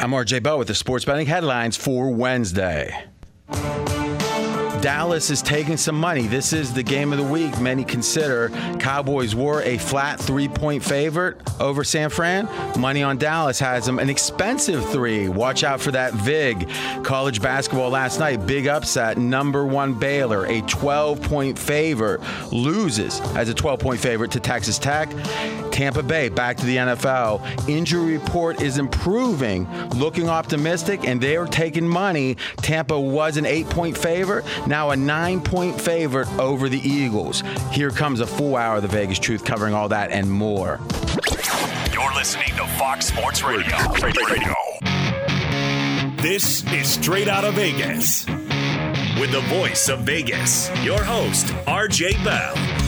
I'm RJ Bell with the sports betting headlines for Wednesday. Dallas is taking some money. This is the game of the week. Many consider Cowboys were a flat three point favorite over San Fran. Money on Dallas has them an expensive three. Watch out for that VIG. College basketball last night, big upset. Number one Baylor, a 12 point favorite, loses as a 12 point favorite to Texas Tech. Tampa Bay back to the NFL. Injury report is improving, looking optimistic, and they are taking money. Tampa was an eight point favorite, now a nine point favorite over the Eagles. Here comes a full hour of the Vegas Truth covering all that and more. You're listening to Fox Sports Radio. Radio. This is Straight Out of Vegas. With the voice of Vegas, your host, RJ Bell.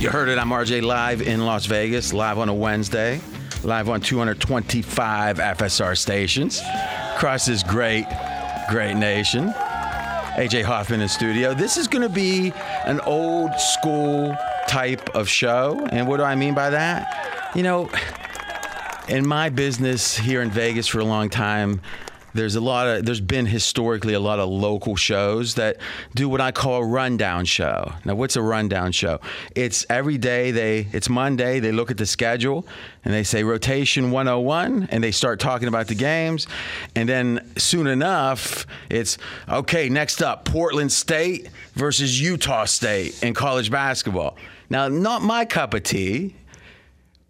You heard it. I'm RJ live in Las Vegas, live on a Wednesday, live on 225 FSR stations across this great, great nation. AJ Hoffman in studio. This is going to be an old school type of show. And what do I mean by that? You know, in my business here in Vegas for a long time, there's a lot of there's been historically a lot of local shows that do what I call a rundown show. Now, what's a rundown show? It's every day they it's Monday, they look at the schedule and they say rotation 101 and they start talking about the games and then soon enough it's okay, next up Portland State versus Utah State in college basketball. Now, not my cup of tea,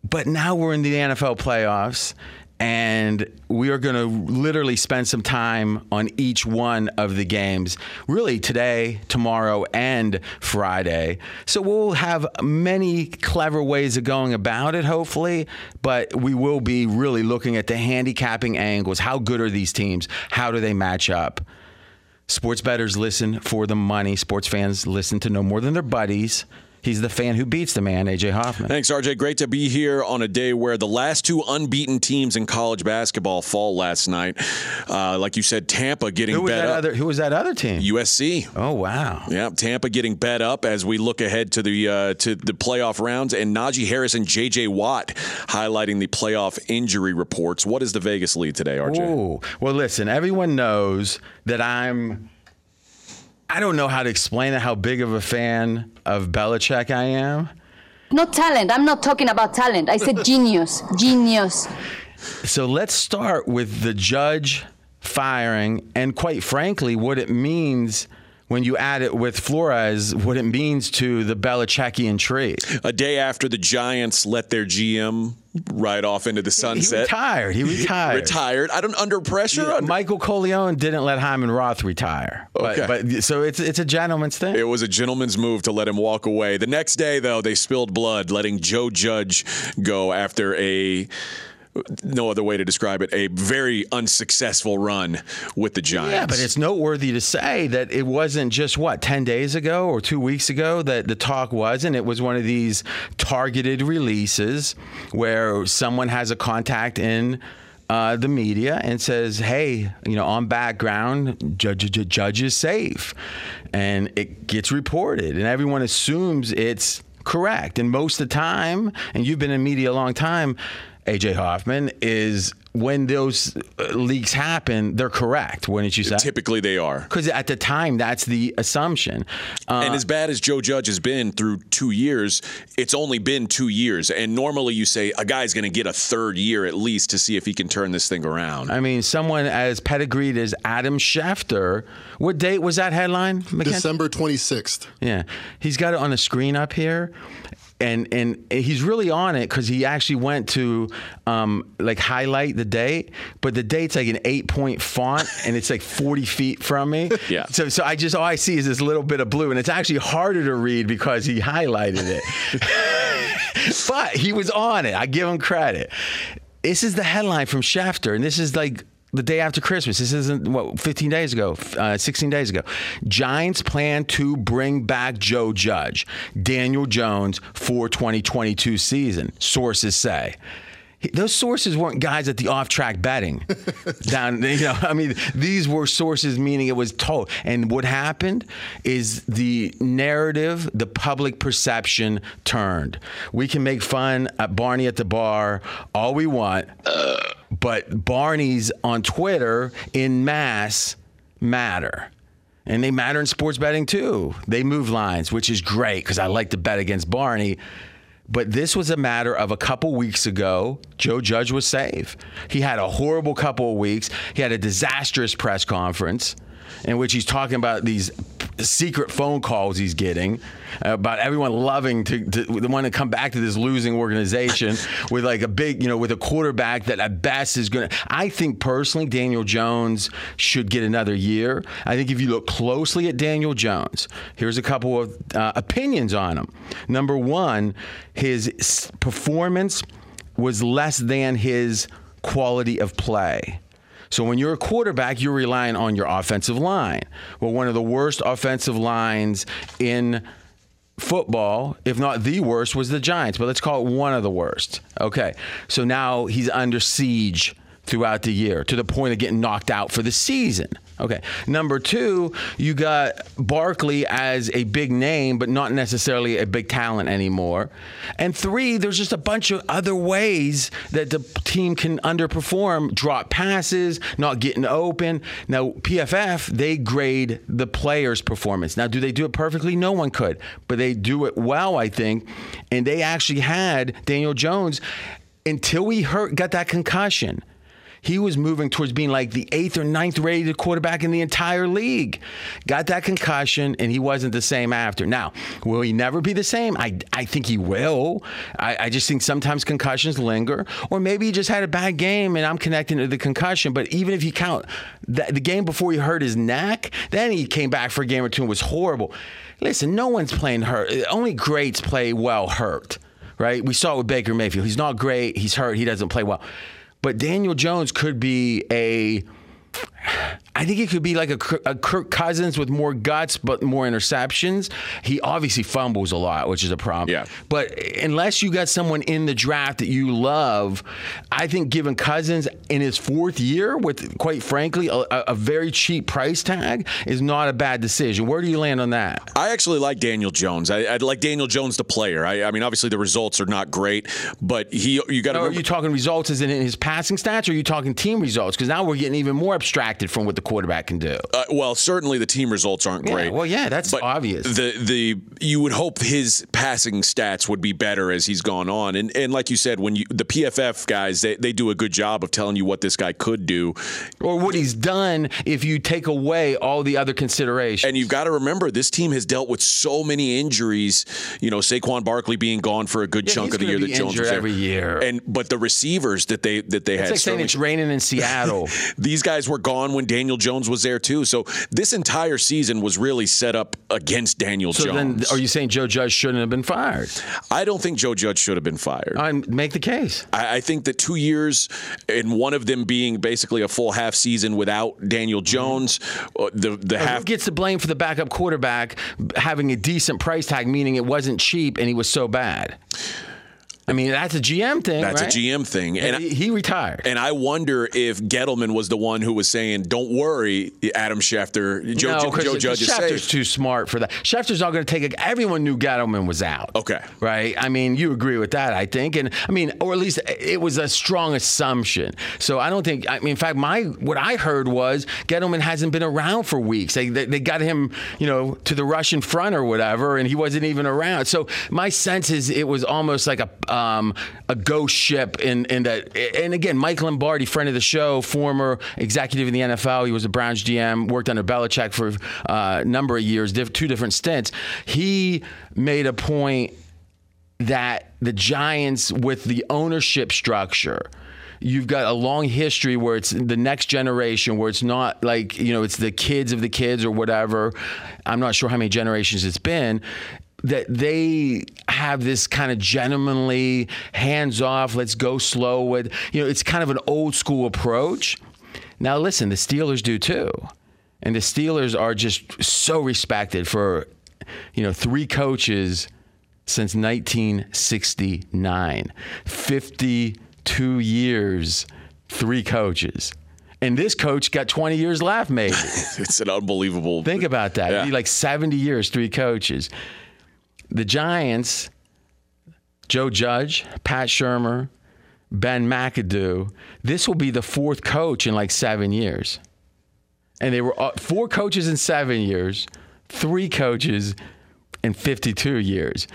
but now we're in the NFL playoffs and we are going to literally spend some time on each one of the games, really today, tomorrow, and Friday. So we'll have many clever ways of going about it, hopefully, but we will be really looking at the handicapping angles. How good are these teams? How do they match up? Sports bettors listen for the money. Sports fans listen to no more than their buddies. He's the fan who beats the man, AJ Hoffman. Thanks, RJ. Great to be here on a day where the last two unbeaten teams in college basketball fall last night. Uh, like you said, Tampa getting Who was, bet that up. other, who was that other team? USC. oh, wow. Yeah, Tampa getting bet up as we look ahead to the uh, to the playoff rounds, and Najee Harris and J.J. Watt highlighting the playoff injury reports. What is the Vegas lead today, RJ? Ooh. Well, listen, everyone knows that I'm. I don't know how to explain it, how big of a fan of Belichick I am. Not talent. I'm not talking about talent. I said genius. Genius. So let's start with the judge firing, and quite frankly, what it means when you add it with Flores, what it means to the Belichickian tree. A day after the Giants let their GM ride off into the He sunset. retired. He retired. Retired. I don't under pressure. Yeah, under- Michael Corleone didn't let Hyman Roth retire. But, Okay. but so it's it's a gentleman's thing. It was a gentleman's move to let him walk away. The next day, though, they spilled blood, letting Joe Judge go after a no other way to describe it a very unsuccessful run with the Giants. Yeah, but it's noteworthy to say that it wasn't just what ten days ago or two weeks ago that the talk was, and it was one of these targeted releases where someone has a contact in. Uh, the media and says, "Hey, you know, on background, judge, judge, judge is safe," and it gets reported, and everyone assumes it's correct. And most of the time, and you've been in media a long time, AJ Hoffman is when those uh, leaks happen, they're correct. Wouldn't you say? typically they are. Because at the time, that's the assumption. Uh, And as bad as Joe Judge has been through two years, it's only been two years. And normally you say a guy's going to get a third year at least to see if he can turn this thing around. I mean, someone as pedigreed as Adam Schefter. What date was that headline? Mackenzie? December 26th. Yeah, he's got it on the screen up here. And, and he's really on it because he actually went to um, like highlight the date, but the date's like an eight point font and it's like 40 feet from me. Yeah. So, so I just, all I see is this little bit of blue and it's actually harder to read because he highlighted it. but he was on it. I give him credit. This is the headline from Schefter, and this is like the day after Christmas. This isn't what 15 days ago, uh, 16 days ago. Giants plan to bring back Joe Judge, Daniel Jones for 2022 season. Sources say. Those sources weren't guys at the off-track betting. Down, you know, I mean, these were sources meaning it was told. And what happened is the narrative, the public perception turned. We can make fun at Barney at the bar all we want, but Barney's on Twitter in mass matter. And they matter in sports betting too. They move lines, which is great because I like to bet against Barney. But this was a matter of a couple weeks ago, Joe Judge was safe. He had a horrible couple of weeks. He had a disastrous press conference in which he's talking about these secret phone calls he's getting about everyone loving to, to want to come back to this losing organization with like a big, you know, with a quarterback that at best is going to. I think personally, Daniel Jones should get another year. I think if you look closely at Daniel Jones, here's a couple of uh, opinions on him. Number one, his performance was less than his quality of play. So when you're a quarterback, you're relying on your offensive line. Well, one of the worst offensive lines in football, if not the worst, was the Giants. But let's call it one of the worst. Okay. So now he's under siege throughout the year to the point of getting knocked out for the season. Okay. Number two, you got Barkley as a big name, but not necessarily a big talent anymore. And three, there's just a bunch of other ways that the team can underperform drop passes, not getting open. Now, PFF, they grade the player's performance. Now, do they do it perfectly? No one could, but they do it well, I think. And they actually had Daniel Jones until he hurt, got that concussion he was moving towards being like the eighth or ninth rated quarterback in the entire league. Got that concussion, and he wasn't the same after. Now, will he never be the same? I, I think he will. I, I just think sometimes concussions linger, or maybe he just had a bad game, and I'm connecting to the concussion. But even if you count the, the game before he hurt his neck, then he came back for a game or two and was horrible. Listen, no one's playing hurt. Only greats play well hurt, right? We saw it with Baker Mayfield. He's not great. He's hurt. He doesn't play well. But Daniel Jones could be a I think it could be like a, a, Kirk Cousins with more guts but more interceptions. He obviously fumbles a lot, which is a problem. Yeah. But unless you got someone in the draft that you love, I think giving Cousins in his fourth year with, quite frankly, a, a very cheap price tag is not a bad decision. Where do you land on that? I actually like Daniel Jones. I, I like Daniel Jones, the player. I, I, mean, obviously the results are not great, but he you got to. Are you talking results as in his passing stats, or are you talking team results? Because now we're getting even more abstracted from what the quarterback can do. Uh, well, certainly the team results aren't yeah, great. Well, yeah, that's obvious. The the you would hope his passing stats would be better as he's gone on, and and like you said, when you the PFF guys they, they do a good job of telling you what this guy could do, or what he's done if you take away all the other considerations. And you've got to remember this team has dealt with so many injuries. You know, Saquon Barkley being gone for a good yeah, chunk of the year that Jones was there. every year, and but the receivers that they that they it's had. Like saying it's raining in Seattle. these guys were gone when Daniel Jones was there too. So this entire season was really set up against Daniel so Jones. Then, are you saying Joe Judge shouldn't have been fired? I don't think Joe Judge should have been fired. I make the case. I, I think that two years, and one of them being basically a full half season without Daniel Jones, mm-hmm. the the half who gets the blame for the backup quarterback having a decent price tag, meaning it wasn't cheap and he was so bad. I mean, that's a GM thing. That's right? a GM thing, and, and he retired. And I wonder if Gettleman was the one who was saying, "Don't worry, Adam Schefter, Joe, no, Joe Judge Schefter's safe." too smart for that. Schefter's not going to take it. Everyone knew Gettleman was out. Okay, right? I mean, you agree with that, I think, and I mean, or at least it was a strong assumption. So I don't think. I mean, in fact, my what I heard was Gettleman hasn't been around for weeks. They they, they got him, you know, to the Russian front or whatever, and he wasn't even around. So my sense is it was almost like a um, a ghost ship in, in that. And again, Mike Lombardi, friend of the show, former executive in the NFL. He was a Browns GM, worked under Belichick for uh, a number of years, two different stints. He made a point that the Giants, with the ownership structure, you've got a long history where it's the next generation, where it's not like, you know, it's the kids of the kids or whatever. I'm not sure how many generations it's been that they have this kind of gentlemanly, hands off, let's go slow with, you know, it's kind of an old school approach. Now, listen, the Steelers do too. And the Steelers are just so respected for, you know, three coaches since 1969. 52 years, three coaches. And this coach got 20 years left, maybe. It's an unbelievable. Think about that. Yeah. It'd be like 70 years, three coaches. The Giants, Joe Judge, Pat Shurmur, Ben McAdoo, this will be the fourth coach in like seven years. And they were uh, four coaches in seven years, three coaches in 52 years.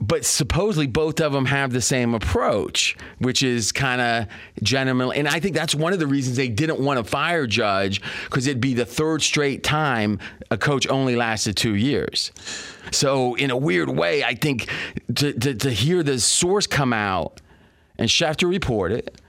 But supposedly both of them have the same approach, which is kind of gentlemanly. And I think that's one of the reasons they didn't want to fire Judge because it'd be the third straight time a coach only lasted two years. So, in a weird way, I think to, to, to hear the source come out and Schefter report it,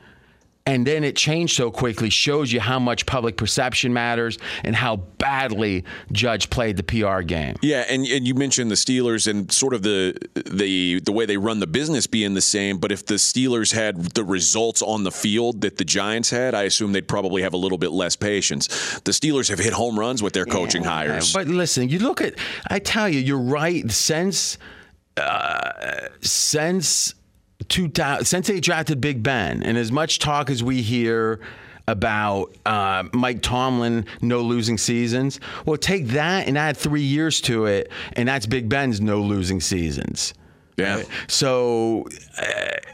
and then it changed so quickly shows you how much public perception matters and how badly Judge played the PR game. Yeah, and, and you mentioned the Steelers and sort of the the the way they run the business being the same. But if the Steelers had the results on the field that the Giants had, I assume they'd probably have a little bit less patience. The Steelers have hit home runs with their coaching hires. But listen, you look at, I tell you, you're right. Since, uh, since 2000, since they drafted Big Ben, and as much talk as we hear about uh, Mike Tomlin no losing seasons, well, take that and add three years to it, and that's Big Ben's no losing seasons. yeah, So, uh,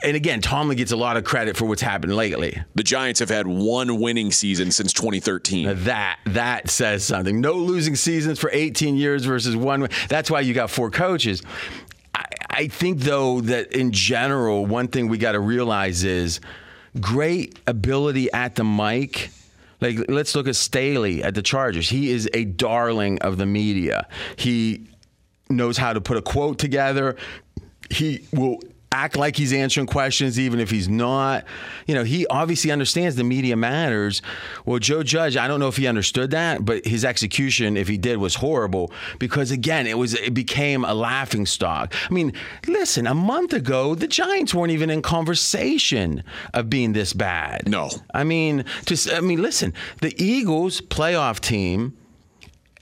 and again, Tomlin gets a lot of credit for what's happened lately. the Giants have had one winning season since 2013. That that says something. No losing seasons for 18 years versus one. That's why you got four coaches. I, think though that in general, one thing we got to realize is great ability at the mic. Like let's look at Staley at the Chargers. He is a darling of the media. He knows how to put a quote together. He will act like he's answering questions even if he's not. You know, he obviously understands the media matters. Well, Joe Judge, I don't know if he understood that, but his execution, if he did, was horrible because again, it was it became a laughing stock. I mean, listen, a month ago, the Giants weren't even in conversation of being this bad. No. I mean, just I mean, listen, the Eagles playoff team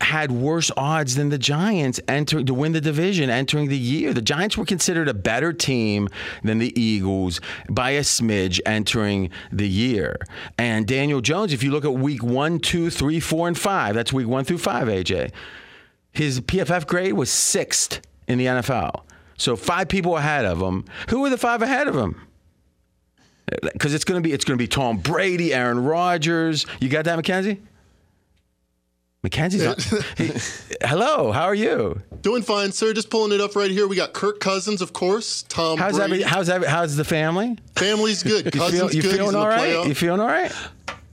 had worse odds than the Giants entering to win the division entering the year. The Giants were considered a better team than the Eagles by a smidge entering the year. And Daniel Jones, if you look at week one, two, three, four, and five, that's week one through five, AJ. His PFF grade was sixth in the NFL. So five people ahead of him. Who were the five ahead of him? Uh, because it's going to be it's going to be Tom Brady, Aaron Rodgers. You got that, Mackenzie? Mackenzie's on. He- hello, how are you? Doing fine, sir. Just pulling it up right here. We got Kirk Cousins, of course. Tom How's Brady. every, how's every, how's the family? Family's good. You, Cousins feel, you good. Feeling in all playoff. You feeling all right?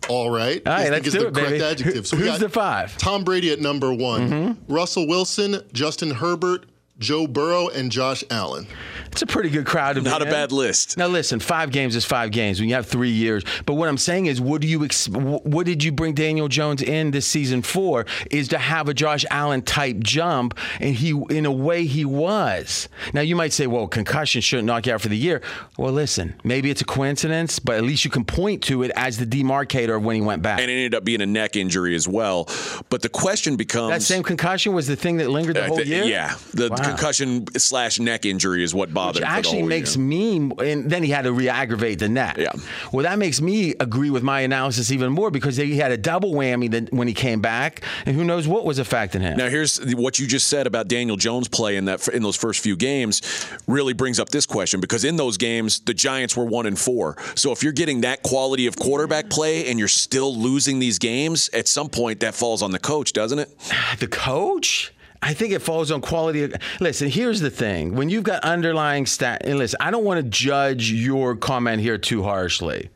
all right. All right, let's is do the it, correct baby. adjective. So we the five? Tom Brady at number one. Mm-hmm. Russell Wilson, Justin Herbert, Joe Burrow, and Josh Allen. It's a pretty good crowd. To be Not a in. bad list. Now listen, five games is five games when you have three years. But what I'm saying is, what do you ex- what did you bring Daniel Jones in this season for? Is to have a Josh Allen type jump, and he in a way he was. Now you might say, well, concussion shouldn't knock you out for the year. Well, listen, maybe it's a coincidence, but at least you can point to it as the demarcator of when he went back. And it ended up being a neck injury as well. But the question becomes that same concussion was the thing that lingered the uh, whole year. Yeah, the Wow. concussion slash neck injury is what bothered Which him for the actually makes year. me, and then he had to re-aggravate the neck. Yeah. Well, that makes me agree with my analysis even more because he had a double whammy when he came back, and who knows what was affecting him. Now, here's what you just said about Daniel Jones play in that in those first few games. Really brings up this question because in those games the Giants were one and four. So if you're getting that quality of quarterback play and you're still losing these games, at some point that falls on the coach, doesn't it? the coach. I think it falls on quality. Listen, here's the thing: when you've got underlying stat, and listen, I don't want to judge your comment here too harshly,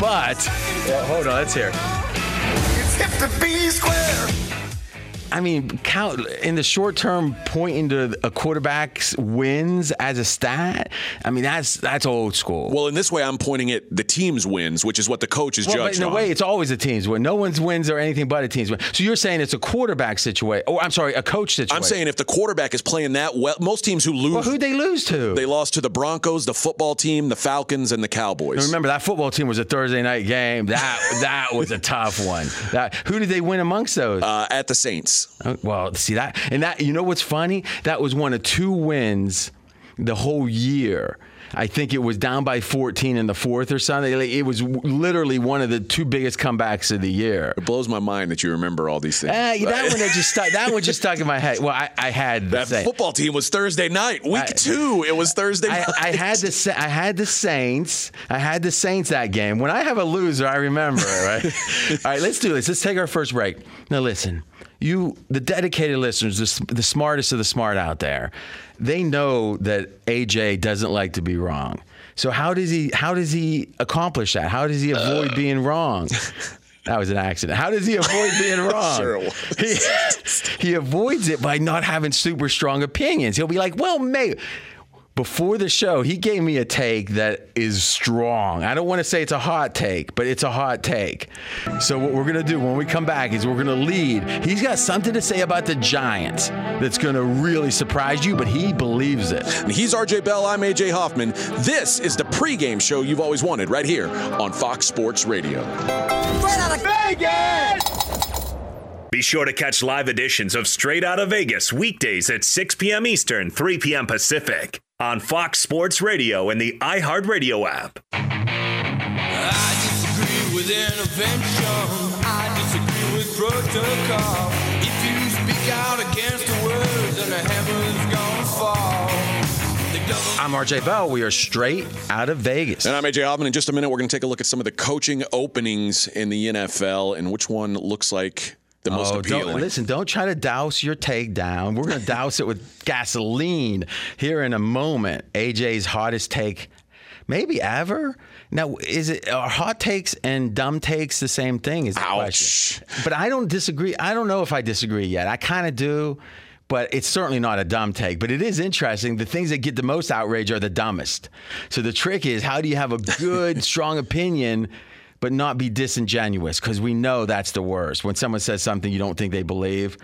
but well, hold on, let's hear. I mean, count in the short term, pointing to a quarterback's wins as a stat. I mean, that's that's old school. Well, in this way, I'm pointing at the team's wins, which is what the coach is Well, but judged in a way, it's always a team's win. No one's wins are anything but a team's win. So you're saying it's a quarterback situation? Oh, I'm sorry, a coach situation. I'm saying if the quarterback is playing that well, most teams who lose, well, who'd they lose to? they lost to the Broncos, the football team, the Falcons, and the Cowboys. Remember that football team was a Thursday night game. That that was a tough one. That who did they win amongst those? uh, at the Saints. Oh, Well, see that, and that you know what's funny? That was one of two wins the whole year. I think it was down by 14 in the fourth or something. Like, It was literally one of the two biggest comebacks of the year. It blows my mind that you remember all these things. Eh, that one just stuck. That one just stuck in my head. Well, I, I had the that football team was Thursday night. Week I- two, it was Thursday I, night. I had the I had the Saints. I had the Saints that game. When I have a loser, I remember right? All right, let's do this. Let's take our first break. Now, listen, you, the dedicated listeners, the, the smartest of the smart out there, they know that AJ doesn't like to be wrong. So how does he how does he accomplish that? How does he avoid being wrong? That was an accident. How does he avoid being wrong? Sure He, he avoids it by not having super strong opinions. He'll be like, well, maybe. Before the show, he gave me a take that is strong. I don't want to say it's a hot take, but it's a hot take. So, what we're going to do when we come back is we're going to lead. He's got something to say about the Giants that's going to really surprise you, but he believes it. He's RJ Bell. I'm AJ Hoffman. This is the pregame show you've always wanted right here on Fox Sports Radio. Be sure to catch live editions of Straight Out of Vegas weekdays at 6 p.m. Eastern, 3 p.m. Pacific on Fox Sports Radio and the iHeartRadio app. I disagree with intervention. I disagree with protocol. If you speak out against the words, then the heaven's gonna fall. I'm RJ Bell. We are straight out of Vegas. And I'm AJ Hoffman. In just a minute, we're going to take a look at some of the coaching openings in the NFL and which one looks like the most Oh, appealing. don't, listen, don't try to douse your take down. We're going to douse it with gasoline here in a moment. AJ's hottest take, maybe ever. Now, is it are hot takes and dumb takes the same thing? Is the Ouch. question. But I don't disagree. I don't know if I disagree yet. I kind of do. But it's certainly not a dumb take. But it is interesting. The things that get the most outrage are the dumbest. So the trick is how do you have a good, strong opinion, but not be disingenuous? Because we know that's the worst. When someone says something you don't think they believe,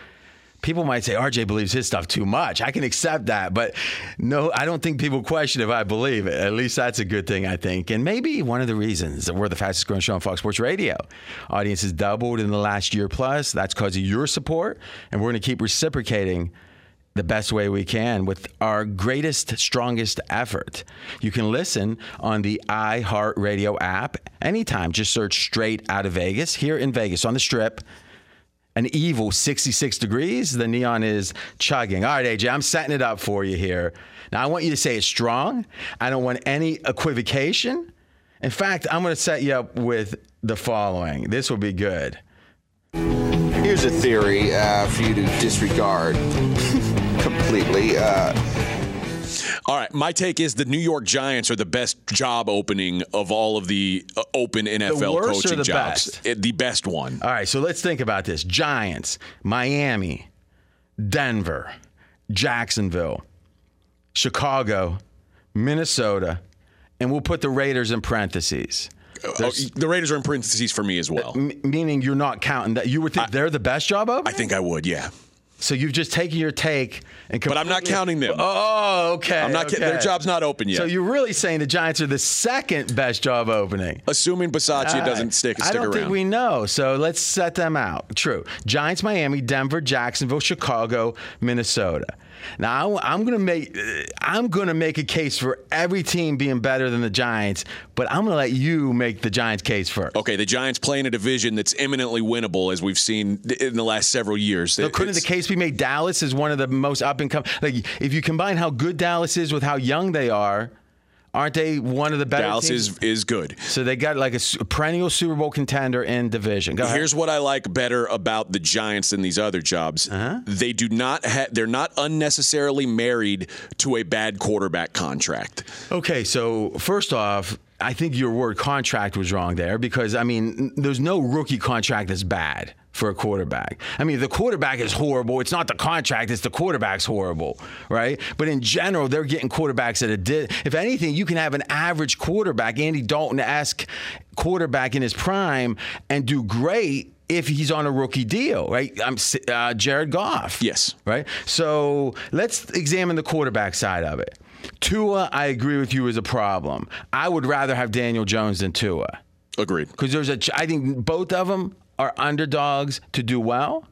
people might say RJ believes his stuff too much. I can accept that, but no, I don't think people question if I believe it. At least that's a good thing, I think. And maybe one of the reasons that we're the fastest growing show on Fox Sports Radio. Audience has doubled in the last year plus. That's because of your support, and we're going to keep reciprocating the best way we can with our greatest, strongest effort. You can listen on the iHeartRadio app anytime. Just search straight out of Vegas here in Vegas on the strip an evil 66 degrees. The neon is chugging. All right, AJ, I'm setting it up for you here. Now, I want you to say it strong. I don't want any equivocation. In fact, I'm going to set you up with the following. This will be good. Here's a theory uh, for you to disregard completely. Uh, All right, my take is the New York Giants are the best job opening of all of the uh, open NFL the worst or the jobs. best? Uh, the best one. All right, so let's think about this Giants, Miami, Denver, Jacksonville, Chicago, Minnesota, and we'll put the Raiders in parentheses. Oh, There's- the Raiders are in parentheses for me as well. Meaning you're not counting that. You would think they're the best job opening? I think I would, yeah. So you've just taken your take and But I'm not counting them. Oh, okay. I'm not okay. Their job's not open yet. So you're really saying the Giants are the second best job opening? Assuming Bisaccia All uh, right. doesn't stick, I stick don't around. think we know. So let's set them out. True. Giants, Miami, Denver, Jacksonville, Chicago, Minnesota. Now I'm going to make I'm going to make a case for every team being better than the Giants, but I'm going to let you make the Giants case first. Okay, the Giants play in a division that's eminently winnable, as we've seen in the last several years. So couldn't the case be made Dallas is one of the most up and coming? Like if you combine how good Dallas is with how young they are, aren't they one of the better Dallas teams? is is good. so they got like a perennial Super Bowl contender in division. Here's what I like better about the Giants than these other jobs. Uh-huh. They do not ha- they're not unnecessarily married to a bad quarterback contract. Okay, so first off, I think your word contract was wrong there because I mean, there's no rookie contract that's bad. For a quarterback. I mean, the quarterback is horrible. It's not the contract, it's the quarterback's horrible, right? But in general, they're getting quarterbacks at a di- if anything, you can have an average quarterback, Andy Dalton-esque quarterback in his prime and do great if he's on a rookie deal, right? I'm uh, Jared Goff. Yes. Right? So, let's examine the quarterback side of it. Tua, I agree with you, is a problem. I would rather have Daniel Jones than Tua Agreed. because there's a. ch- I think both of them are underdogs to do well.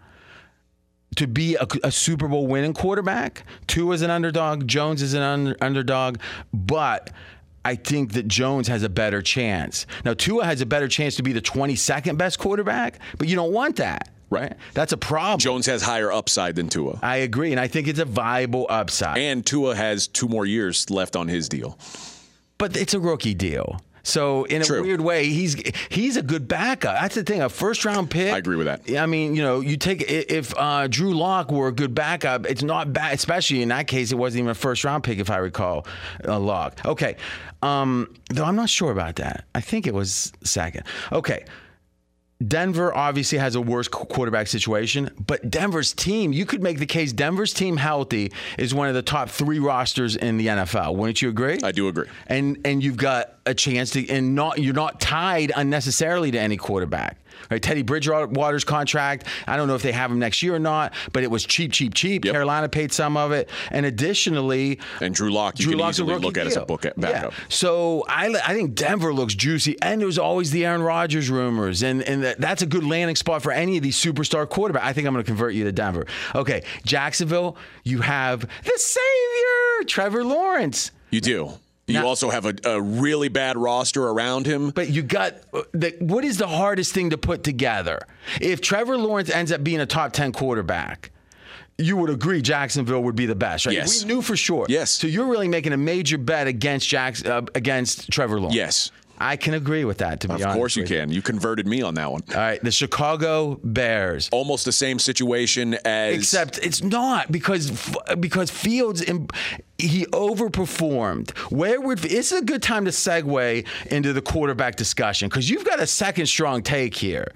To be a, a Super Bowl winning quarterback, Tua is an underdog, Jones is an un, underdog, but I think that Jones has a better chance. Now Tua has a better chance to be the 22nd best quarterback, but you don't want that, right? That's a problem. Jones has higher upside than Tua. I agree, and I think it's a viable upside. And Tua has two more years left on his deal. but it's a rookie deal. So in a True. weird way, he's he's a good backup. That's the thing. A first round pick. I agree with that. I mean, you know, you take if uh, Drew Lock were a good backup, it's not bad. Especially in that case, it wasn't even a first round pick, if I recall. Uh, Lock. Okay. Um, though I'm not sure about that. I think it was second. Okay. Denver obviously has a worse quarterback situation, but Denver's team, you could make the case Denver's team healthy is one of the top three rosters in the NFL. Wouldn't you agree? I do agree. and and you've got a chance to and not you're not tied unnecessarily to any quarterback. Right, Teddy Bridgewater's contract. I don't know if they have him next year or not, but it was cheap, cheap, cheap. Yep. Carolina paid some of it, and additionally, And Drew Lock, you Drew can Lock's easily look at as a deal. book Yeah. backup. So I, I think Denver looks juicy, and there's always the Aaron Rodgers rumors, and and that's a good landing spot for any of these superstar quarterbacks. I think I'm going to convert you to Denver. Okay, Jacksonville, you have the savior, Trevor Lawrence. You do. You Now- also have a, a really bad roster around him. But you got the, what is the hardest thing to put together? If Trevor Lawrence ends up being a top 10 quarterback, you would agree Jacksonville would be the best, right? Yes. We knew for sure. Yes. So you're really making a major bet against Jacks uh, against Trevor Lawrence. Yes. I can agree with that, to be Of honest. course you can. You converted me on that one. All right, the Chicago Bears. Almost the same situation as Except it's not because because Fields im- he overperformed. Where would is a good time to segue into the quarterback discussion because you've got a second strong take here.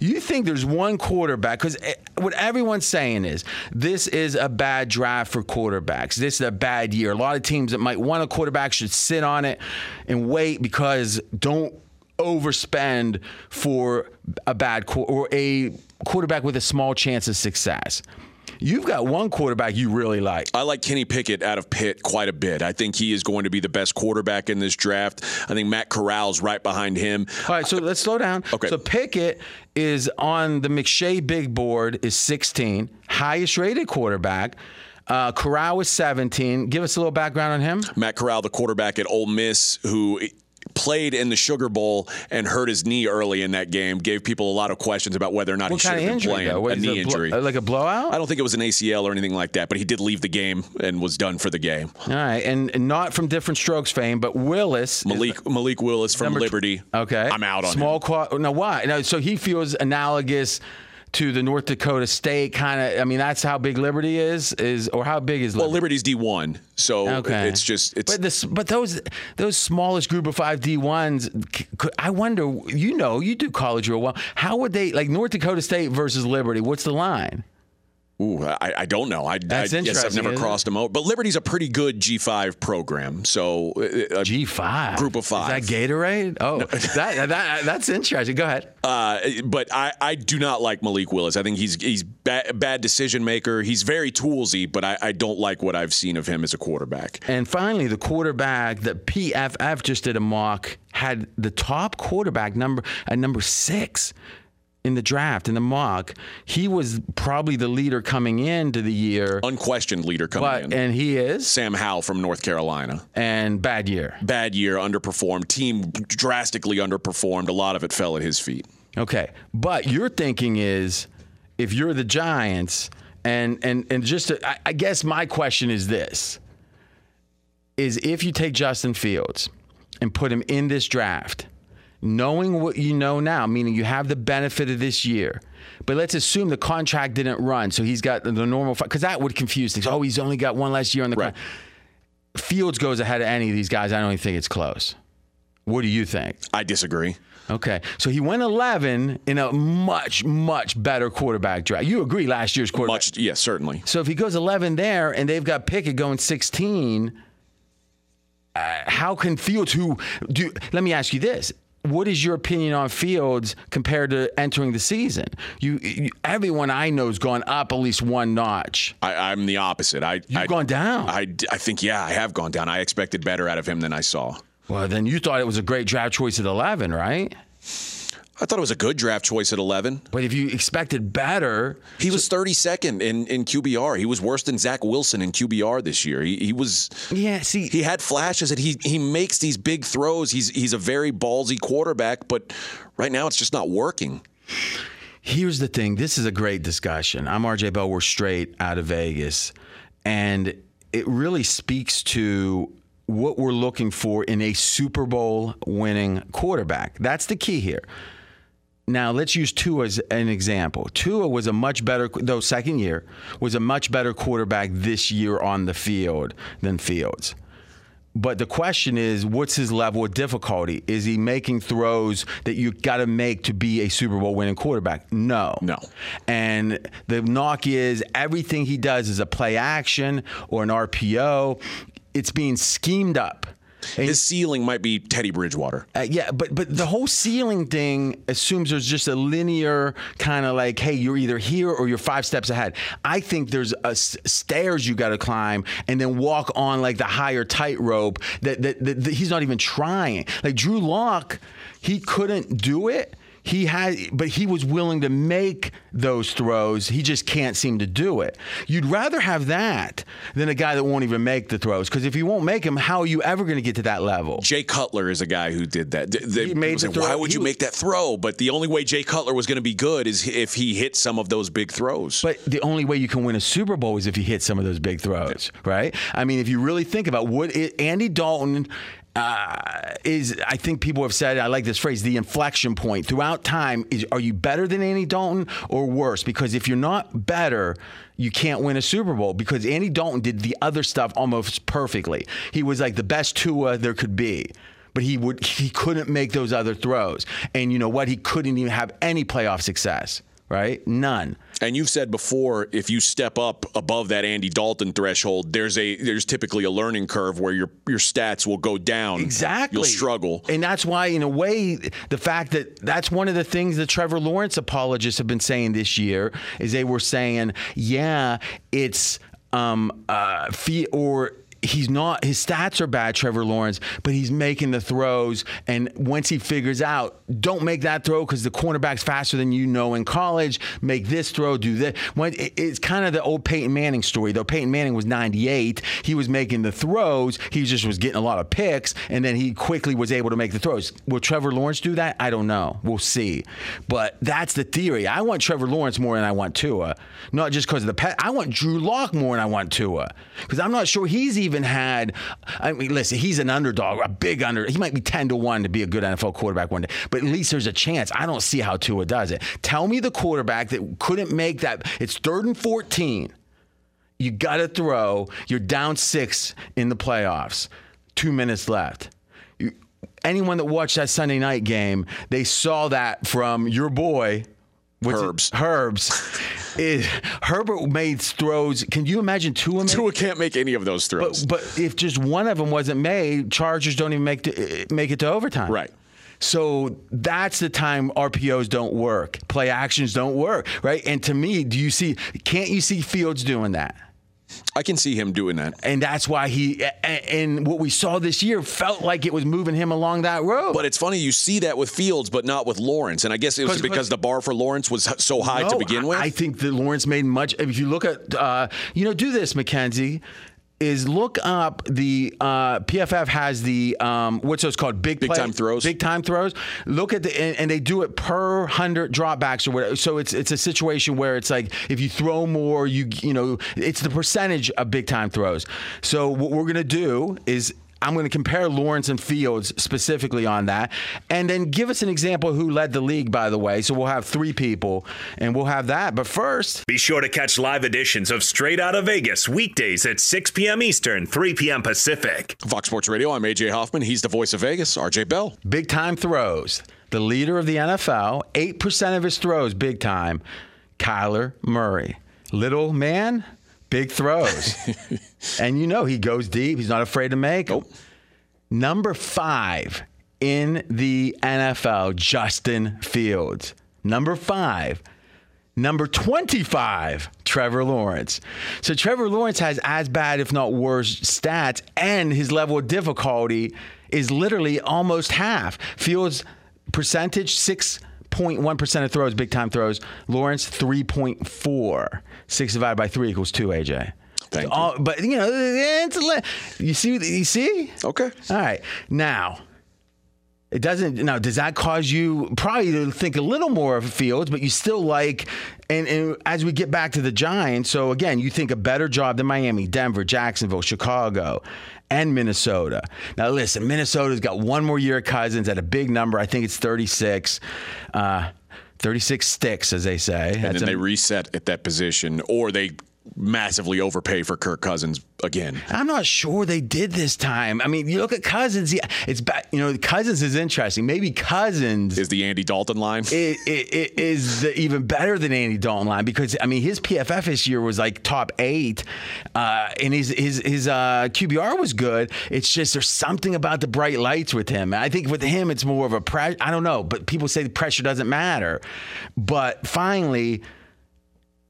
You think there's one quarterback because eh, what everyone's saying is this is a bad draft for quarterbacks. This is a bad year. A lot of teams that might want a quarterback should sit on it and wait because don't overspend for a bad or a quarterback with a small chance of success. You've got one quarterback you really like. I like Kenny Pickett out of Pitt quite a bit. I think he is going to be the best quarterback in this draft. I think Matt Corral's right behind him. All right, so let's slow down. Okay. So Pickett is on the McShay big board is 16, highest rated quarterback. Uh, Corral is 17. Give us a little background on him. Matt Corral, the quarterback at Ole Miss, who played in the Sugar Bowl and hurt his knee early in that game, gave people a lot of questions about whether or not What he should have been playing. What a knee blo- injury. like a blowout? I don't think it was an ACL or anything like that, but he did leave the game and was done for the game. All right, and, and not from different strokes fame, but Willis. is Malik Malik Willis from Liberty. Okay, I'm out on small quad. No, why? No, so he feels analogous to the North Dakota State kind of. I mean, that's how big Liberty is, is or how big is Well, Liberty's D one, so Okay, it's just it's. But this, but those those smallest group of five D ones, I wonder. You know, you do college real well. How would they like North Dakota State versus Liberty? What's the line? Ooh, I, I don't know. I, That's I guess I've never crossed them out. But Liberty's a pretty good G5 program. So uh, G five Group of five. Is that Gatorade? Oh, that, that that's interesting. Go ahead. Uh, but I, I do not like Malik Willis. I think he's he's ba- bad decision maker. He's very toolsy, but I, I don't like what I've seen of him as a quarterback. And finally, the quarterback that PFF just did a mock had the top quarterback number at number six in the draft in the mock. He was probably the leader coming into the year, Unquestioned leader coming but in. and he is Sam Howell from North Carolina. and bad year. Bad year, underperformed. Team drastically underperformed. A lot of it fell at his feet. Okay, but your thinking is if you're the Giants, and and and just to, I, I guess my question is this: is if you take Justin Fields and put him in this draft, knowing what you know now, meaning you have the benefit of this year. But let's assume the contract didn't run, so he's got the normal because that would confuse things. Oh, he's only got one last year on the Right. contract. Fields goes ahead of any of these guys. I don't even think it's close. What do you think? I disagree. Okay, so he went 11 in a much, much better quarterback draft. You agree last year's quarterback? Much, yes, certainly. So if he goes 11 there and they've got Pickett going 16, uh, how can Fields, who do? Let me ask you this: What is your opinion on Fields compared to entering the season? You, you everyone I know has gone up at least one notch. I, I'm the opposite. I, You've I, gone down. I, I think, yeah, I have gone down. I expected better out of him than I saw. well, then you thought it was a great draft choice at 11, right? I thought it was a good draft choice at 11. But if you expected better, He was 32nd in, in QBR. He was worse than Zach Wilson in QBR this year. He, he was. yeah. See, He had flashes that he he makes these big throws. He's he's a very ballsy quarterback, but right now it's just not working. Here's the thing. This is a great discussion. I'm RJ Bell. We're straight out of Vegas. And it really speaks to what we're looking for in a Super Bowl winning quarterback. That's the key here. Now let's use Tua as an example. Tua was a much better, though second year, was a much better quarterback this year on the field than Fields. But the question is, what's his level of difficulty? Is he making throws that you got to make to be a Super Bowl winning quarterback? No. No. And the knock is everything he does is a play action or an RPO. It's being schemed up. And- His ceiling might be Teddy Bridgewater. uh, yeah, but but the whole ceiling thing assumes there's just a linear kind of like, hey, you're either here or you're five steps ahead. I think there's a s- stairs you got to climb and then walk on like the higher tightrope that, that, that, that he's not even trying. Like Drew Lock, he couldn't do it. He had, but he was willing to make those throws. He just can't seem to do it. You'd rather have that than a guy that won't even make the throws. Because if you won't make them, how are you ever going to get to that level? Jay Cutler is a guy who did that. They He made the like, throw. Why would He you was- make that throw? But the only way Jay Cutler was going to be good is if he hit some of those big throws. But the only way you can win a Super Bowl is if you hit some of those big throws, right? I mean, if you really think about what it, Andy Dalton uh, is, I think people have said, I like this phrase, the inflection point throughout time. Is are you better than Andy Dalton or worse? Because if you're not better, you can't win a Super Bowl because Andy Dalton did the other stuff almost perfectly. He was like the best Tua there could be. But he would he couldn't make those other throws. And you know what? He couldn't even have any playoff success, right? None. And you've said before, if you step up above that Andy Dalton threshold, there's a there's typically a learning curve where your your stats will go down. Exactly. You'll struggle. And that's why, in a way, the fact that that's one of the things that Trevor Lawrence apologists have been saying this year is they were saying, yeah, it's um uh fee or he's not his stats are bad trevor lawrence but he's making the throws. And once he figures out don't make that throw because the cornerback's faster than you know in college. Make this throw do that. When it's kind of the old peyton manning story though. Peyton manning was 98 he was making the throws. He just was getting a lot of picks and then he quickly was able to make the throws. Will trevor lawrence do that? I don't know. We'll see. But that's the theory. I want trevor lawrence more than i want tua. Not just because of the pet i want drew Lock more than i want tua. Because i'm not sure he's even had i mean listen he's an underdog a big under he might be 10 to 1 to be a good nfl quarterback one day but at least there's a chance i don't see how tua does it tell me the quarterback that couldn't make that it's third and 14 you got to throw. You're down six in the playoffs. Two minutes left. Anyone that watched that Sunday night game, they saw that from your boy. What's it- Herbs. Herbs. Herbert made throws. Can you imagine two of them? Tua can't make any of those throws. But, but if just one of them wasn't made, Chargers don't even make to, make it to overtime. Right. So that's the time RPOs don't work, play actions don't work, right? And to me, do you see? Can't you see Fields doing that? I can see him doing that. and that's why he and what we saw this year felt like it was moving him along that road. But it's funny you see that with Fields, but not with Lawrence. And I guess it was because the bar for Lawrence was so high to begin with. I think that Lawrence made much. If you look at, uh, you know, do this, Mackenzie. Is look up the uh, PFF has the um, what's those called big Big play- time throws. big time throws. Look at the and, and they do it per hundred dropbacks or whatever. So it's it's a situation where it's like if you throw more, you you know it's the percentage of big time throws. So what we're gonna do is I'm going to compare Lawrence and Fields specifically on that, and then give us an example who led the league. By the way, so we'll have three people, and we'll have that. But first, Be sure to catch live editions of Straight Out of Vegas weekdays at 6 p.m. Eastern, 3 p.m. Pacific. Fox Sports Radio. I'm AJ Hoffman. He's the voice of Vegas. RJ Bell. big time throws. The leader of the NFL, eight percent of his throws big time. Kyler Murray, little man, big throws, and you know he goes deep. He's not afraid to make them. Number five in the NFL, Justin Fields. Number five. Number 25, Trevor Lawrence. So Trevor Lawrence has as bad, if not worse, stats, and his level of difficulty is literally almost half. Fields percentage, 6.1% of throws, big time throws. Lawrence, 3.4. 6 divided by 3 equals 2, AJ. Thank So all- But, you know, it's you see, you see? Okay. All right. Now, it doesn't. Now, does that cause you probably to think a little more of Fields, but you still like? And, and as we get back to the Giants, so again, you think a better job than Miami, Denver, Jacksonville, Chicago, and Minnesota. Now, listen, Minnesota's got one more year of Cousins at a big number. I think it's 36. Uh, 36 sticks, as they say. And That's then a- they reset at that position, or they massively overpay for Kirk Cousins again. I'm not sure they did this time. I mean, you look at Cousins. Yeah, it's bad. You know, Cousins is interesting. Maybe Cousins Is the Andy Dalton line? it, it, it is the, even better than Andy Dalton line because I mean his PFF this year was like top eight, uh, and his his his uh, QBR was good. It's just there's something about the bright lights with him. I think with him it's more of a pressure. I don't know, but people say the pressure doesn't matter. But finally.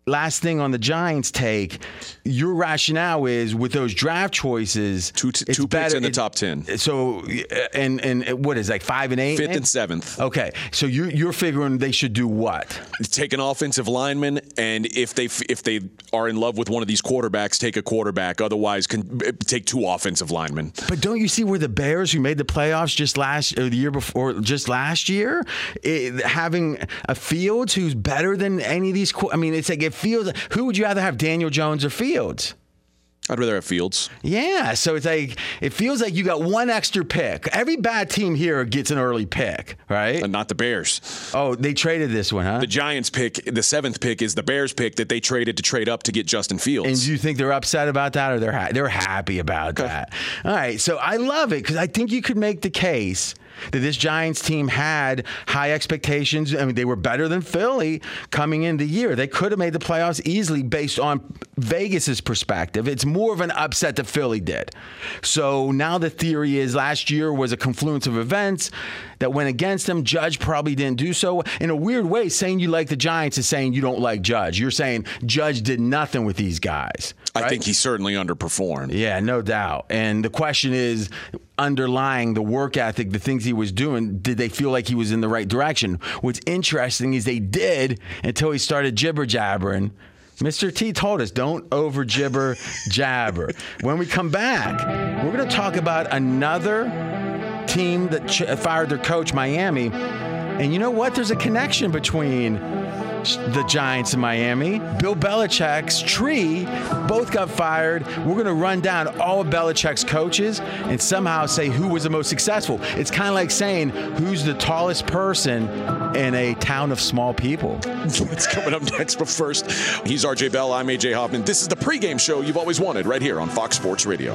Last thing on the Giants take, your rationale is with those draft choices, Two t- two picks better- in the top 10. So, uh, and and what is like five and eight, Fifth and seventh. Okay, so you're you're figuring they should do what? Take an offensive lineman, and if they if they are in love with one of these quarterbacks, take a quarterback. Otherwise, can, take two offensive linemen. But don't you see where the Bears, who made the playoffs just last or the year before, just last year, it, having a Fields who's better than any of these? I mean, it's like it feels. Who would you rather have, Daniel Jones or Fields? I'd rather have Fields. Yeah, so it's like it feels like you got one extra pick. Every bad team here gets an early pick, right? And not the Bears. Oh, they traded this one, huh? The Giants pick, the seventh pick, is the Bears pick that they traded to trade up to get Justin Fields. And do you think they're upset about that, or they're ha- they're happy about that? All right, so I love it because I think you could make the case that this Giants team had high expectations. I mean, they were better than Philly coming in the year. They could have made the playoffs easily based on Vegas's perspective. It's more of an upset that Philly did. So now the theory is last year was a confluence of events that went against him. Judge probably didn't do so. In a weird way, saying you like the Giants is saying you don't like Judge. You're saying Judge did nothing with these guys. I think he certainly underperformed. Yeah, no doubt. And the question is underlying the work ethic, the things he was doing, did they feel like he was in the right direction? What's interesting is they did until he started jibber jabbering. Mr. T told us don't over jibber jabber. When we come back, we're going to talk about another team that ch- fired their coach, Miami. And you know what? There's a connection between the Giants in Miami. Bill Belichick's tree both got fired. We're going to run down all of Belichick's coaches and somehow say who was the most successful. It's kind of like saying who's the tallest person in a town of small people. What's coming up next, but first, he's RJ Bell. I'm AJ Hoffman. This is the pregame show you've always wanted right here on Fox Sports Radio.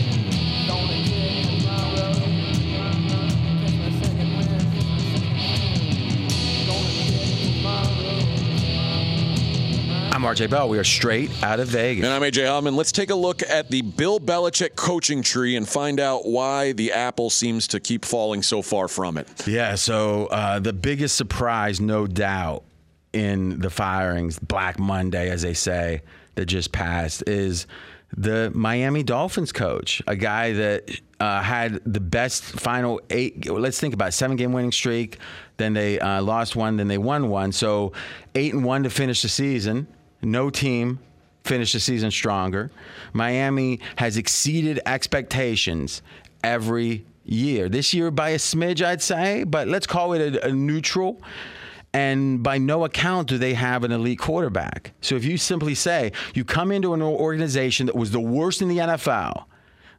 I'm RJ Bell. We are straight out of Vegas. And I'm AJ Hoffman. Let's take a look at the Bill Belichick coaching tree and find out why the apple seems to keep falling so far from it. Yeah, so uh, the biggest surprise, no doubt, in the firings, Black Monday, as they say, that just passed, is the Miami Dolphins coach, a guy that uh, had the best final eight. Let's think about it, seven game winning streak. Then they uh, lost one. Then they won one. So eight and one to finish the season. No team finished the season stronger. Miami has exceeded expectations every year. This year by a smidge, I'd say, but let's call it a, a neutral. And by no account do they have an elite quarterback. So if you simply say you come into an organization that was the worst in the NFL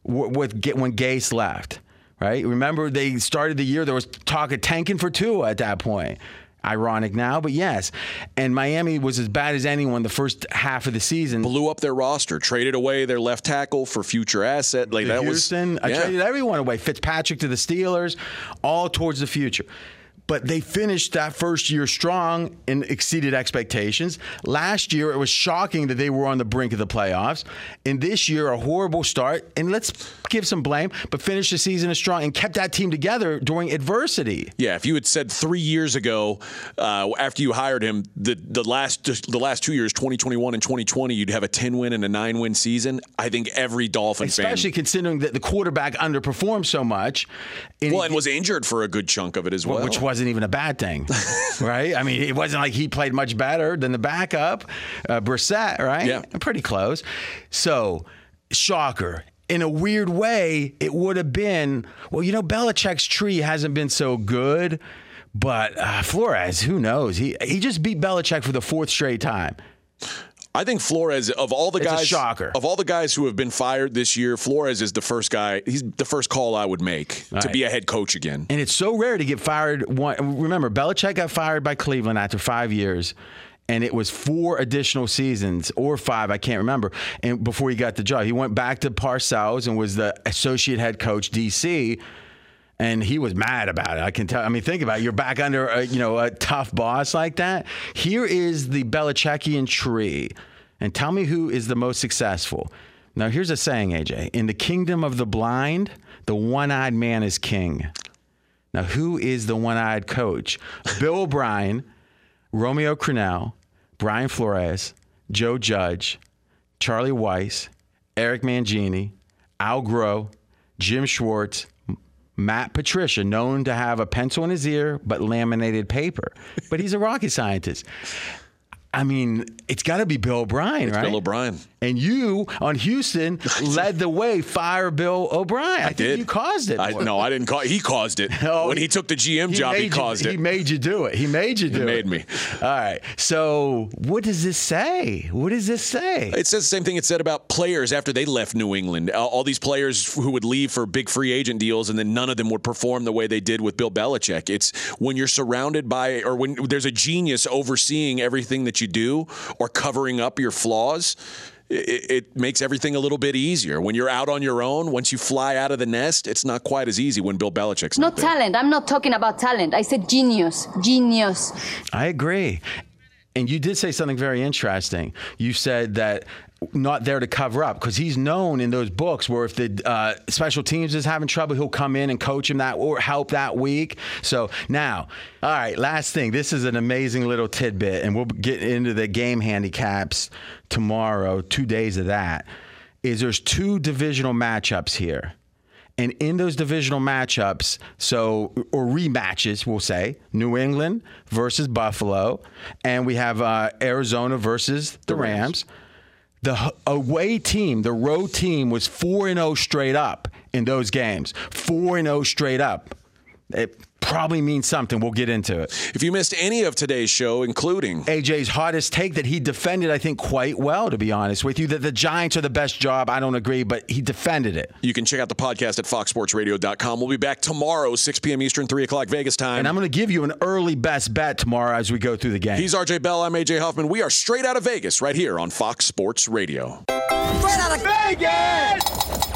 with when Gase left, right? Remember they started the year there was talk of tanking for Tua at that point. Ironic now, but yes. And Miami was as bad as anyone the first half of the season. Blew up their roster, traded away their left tackle for future asset. Like to that Houston, was. I yeah. traded everyone away. Fitzpatrick to the Steelers, all towards the future but they finished that first year strong and exceeded expectations. Last year, it was shocking that they were on the brink of the playoffs. And this year, a horrible start. And let's give some blame, but finished the season as strong and kept that team together during adversity. Yeah, if you had said three years ago, uh, after you hired him, the the last the last two years, 2021 and 2020, you'd have a 10 win and a nine win season. I think every Dolphin especially fan, considering that the quarterback underperformed so much, and well, and was injured for a good chunk of it as well, which wasn't even a bad thing, right? I mean, it wasn't like he played much better than the backup, uh, Brissett, right? Yeah, pretty close. So, shocker in a weird way, it would have been, well, you know, Belichick's tree hasn't been so good, but uh, Flores, who knows? He he just beat Belichick for the fourth straight time. I think Flores of all the it's guys shocker. of all the guys who have been fired this year, Flores is the first guy. He's the first call I would make All to right. be a head coach again. And it's so rare to get fired. One, remember, Belichick got fired by Cleveland after five years. And it was four additional seasons or five, I can't remember. And before he got the job, he went back to Parcells and was the associate head coach, DC. And he was mad about it. I can tell. I mean, think about it. You're back under a, you know a tough boss like that. Here is the Belichickian tree, and tell me who is the most successful. Now, here's a saying, AJ: In the kingdom of the blind, the one-eyed man is king. Now, who is the one-eyed coach? Bill O'Brien, Romeo Crennel, Brian Flores, Joe Judge, Charlie Weis, Eric Mangini, Al Groh, Jim Schwartz, Matt Patricia, known to have a pencil in his ear but laminated paper. But he's a rocket scientist. I mean, it's got to be Bill O'Brien, It's right? Bill O'Brien. And you on Houston led the way. Fire Bill O'Brien. I, think did. you caused it. I, no, I didn't cause. It he caused it Oh, when he took the GM job. He caused you- caused He made you do it. He made you do it. He made me. All right. So, what does this say? What does this say? It says the same thing it said about players after they left New England. All these players who would leave for big free agent deals, and then none of them would perform the way they did with Bill Belichick. It's when you're surrounded by, or when there's a genius overseeing everything that you do or covering up your flaws. It, it makes everything a little bit easier. When you're out on your own, once you fly out of the nest, it's not quite as easy when Bill Belichick's No not there. talent. I'm not talking about talent. I said genius. Genius. I agree. And you did say something very interesting. You said that not there to cover up because he's known in those books where if the uh, special teams is having trouble, he'll come in and coach him that or help that week. So now, all right, last thing. This is an amazing little tidbit, and we'll get into the game handicaps tomorrow. Two days of that is there's two divisional matchups here. And in those divisional matchups, so or rematches, we'll say New England versus Buffalo, and we have uh, Arizona versus the, Rams. The away team, the road team, was four and zero straight up in those games. Four and zero straight up. It probably means something. We'll get into it. If you missed any of today's show, including AJ's hottest take that he defended, I think, quite well, to be honest with you, that the Giants are the best job. I don't agree, but he defended it. You can check out the podcast at foxsportsradio.com. We'll be back tomorrow, 6 p.m. Eastern, 3 o'clock Vegas time. And I'm going to give you an early best bet tomorrow as we go through the game. He's RJ Bell. I'm AJ Hoffman. We are straight out of Vegas right here on Fox Sports Radio. Straight out of Vegas!